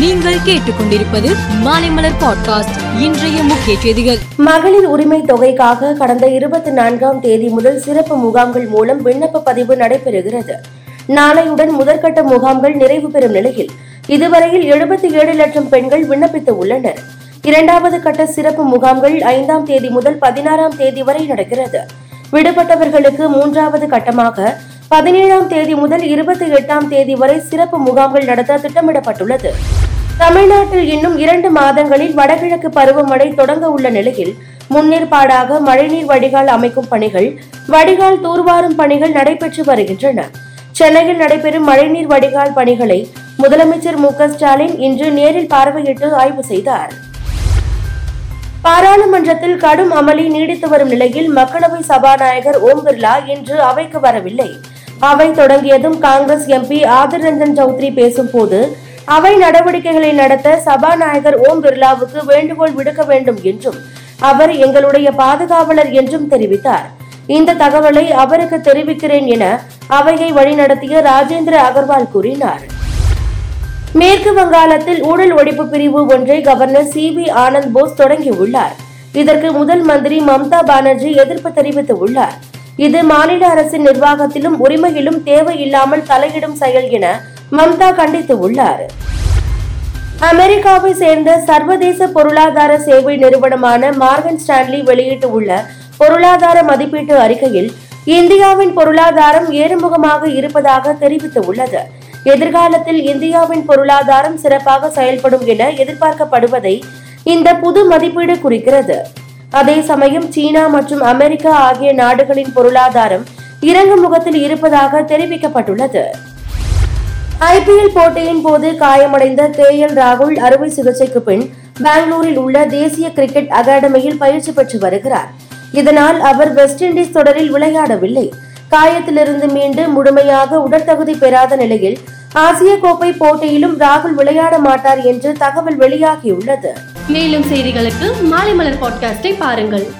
நீங்கள் கேட்டுக்கொண்டிருப்பது மாலைமலர் பாட்காஸ்ட் இன்றைய முக்கிய செய்திகள். மகளிர் உரிமை தொகைக்காக கடந்த இருபத்தி நான்காம் தேதி முதல் சிறப்பு முகாம்கள் மூலம் விண்ணப்ப பதிவு நடைபெறுகிறது. நாளையுடன் முதற்கட்ட முகாம்கள் நிறைவு பெறும் நிலையில் இதுவரையில் எழுபத்தி ஏழு லட்சம் பெண்கள் விண்ணப்பித்து உள்ளனர். இரண்டாவது கட்ட சிறப்பு முகாம்கள் ஐந்தாம் தேதி முதல் பதினாறாம் தேதி வரை நடக்கிறது. விடுபட்டவர்களுக்கு மூன்றாவது கட்டமாக பதினேழாம் தேதி முதல் இருபத்தி எட்டாம் தேதி வரை சிறப்பு முகாம்கள் நடத்த திட்டமிடப்பட்டுள்ளது. தமிழ்நாட்டில் இன்னும் இரண்டு மாதங்களில் வடகிழக்கு பருவமழை தொடங்க உள்ள நிலையில் முன்னேற்பாடாக மழைநீர் வடிகால் அமைக்கும் பணிகள் வடிகால் தூர்வாரும் பணிகள் நடைபெற்று வருகின்றன. சென்னையில் நடைபெறும் மழைநீர் வடிகால் பணிகளை முதலமைச்சர் மு க ஸ்டாலின் இன்று நேரில் பார்வையிட்டு ஆய்வு செய்தார். பாராளுமன்றத்தில் கடும் அமளி நீடித்து வரும் நிலையில் மக்களவை சபாநாயகர் ஓம் பிர்லா இன்று அவைக்கு வரவில்லை. அவை தொடங்கியதும் காங்கிரஸ் எம்பி ஆதிர் ரஞ்சன் சௌத்ரி பேசும்போது அவை நடவடிக்கைகளை நடத்த சபாநாயகர் ஓம் பிர்லாவுக்கு வேண்டுகோள் விடுக்க வேண்டும் என்றும் அவர் எங்களுடைய பாதுகாவலர் என்றும் தெரிவித்தார். இந்த தகவலை அவருக்கு தெரிவிக்கிறேன் என அவையை வழிநடத்திய ராஜேந்திர அகர்வால் கூறினார். மேற்கு வங்காளத்தில் ஊழல் ஒழிப்பு பிரிவு ஒன்றை governor C V Anand Bose தொடங்கியுள்ளார். இதற்கு முதல் மந்திரி மம்தா பானர்ஜி எதிர்ப்பு தெரிவித்து உள்ளார் இது மாநில அரசின் நிர்வாகத்திலும் உரிமையிலும் தேவையில்லாமல் தலையிடும் செயல் என மம்தா கண்டித்து உள்ளார். அமெரிக்காவை சேர்ந்த சர்வதேச பொருளாதார சேவை நிறுவனமான மார்கன் ஸ்டான்லி வெளியிட்டுள்ள பொருளாதார மதிப்பீட்டு அறிக்கையில் இந்தியாவின் பொருளாதாரம் ஏறுமுகமாக இருப்பதாக தெரிவித்துள்ளது எதிர்காலத்தில் இந்தியாவின் பொருளாதாரம் சிறப்பாக செயல்படும் என எதிர்பார்க்கப்படுவதை இந்த புது மதிப்பீடு குறிக்கிறது. அதே சமயம் சீனா மற்றும் அமெரிக்கா ஆகிய நாடுகளின் பொருளாதாரம் இறங்கு முகத்தில் இருப்பதாக தெரிவிக்கப்பட்டுள்ளது. ஐபிஎல் போட்டியின் போது காயமடைந்த கே எல் ராகுல் அறுவை சிகிச்சைக்கு பின் பெங்களூரில் உள்ள தேசிய கிரிக்கெட் அகாடமியில் பயிற்சி பெற்று வருகிறார். இதனால் அவர் வெஸ்ட் இண்டீஸ் தொடரில் விளையாடவில்லை. காயத்திலிருந்து மீண்டு முழுமையாக உடற்தகுதி பெறாத நிலையில் ஆசிய கோப்பை போட்டியிலும் ராகுல் விளையாட மாட்டார் என்று தகவல் வெளியாகியுள்ளது. மேலும் செய்திகளுக்கு மாலை மலர் பாட்காஸ்டை பாருங்கள்.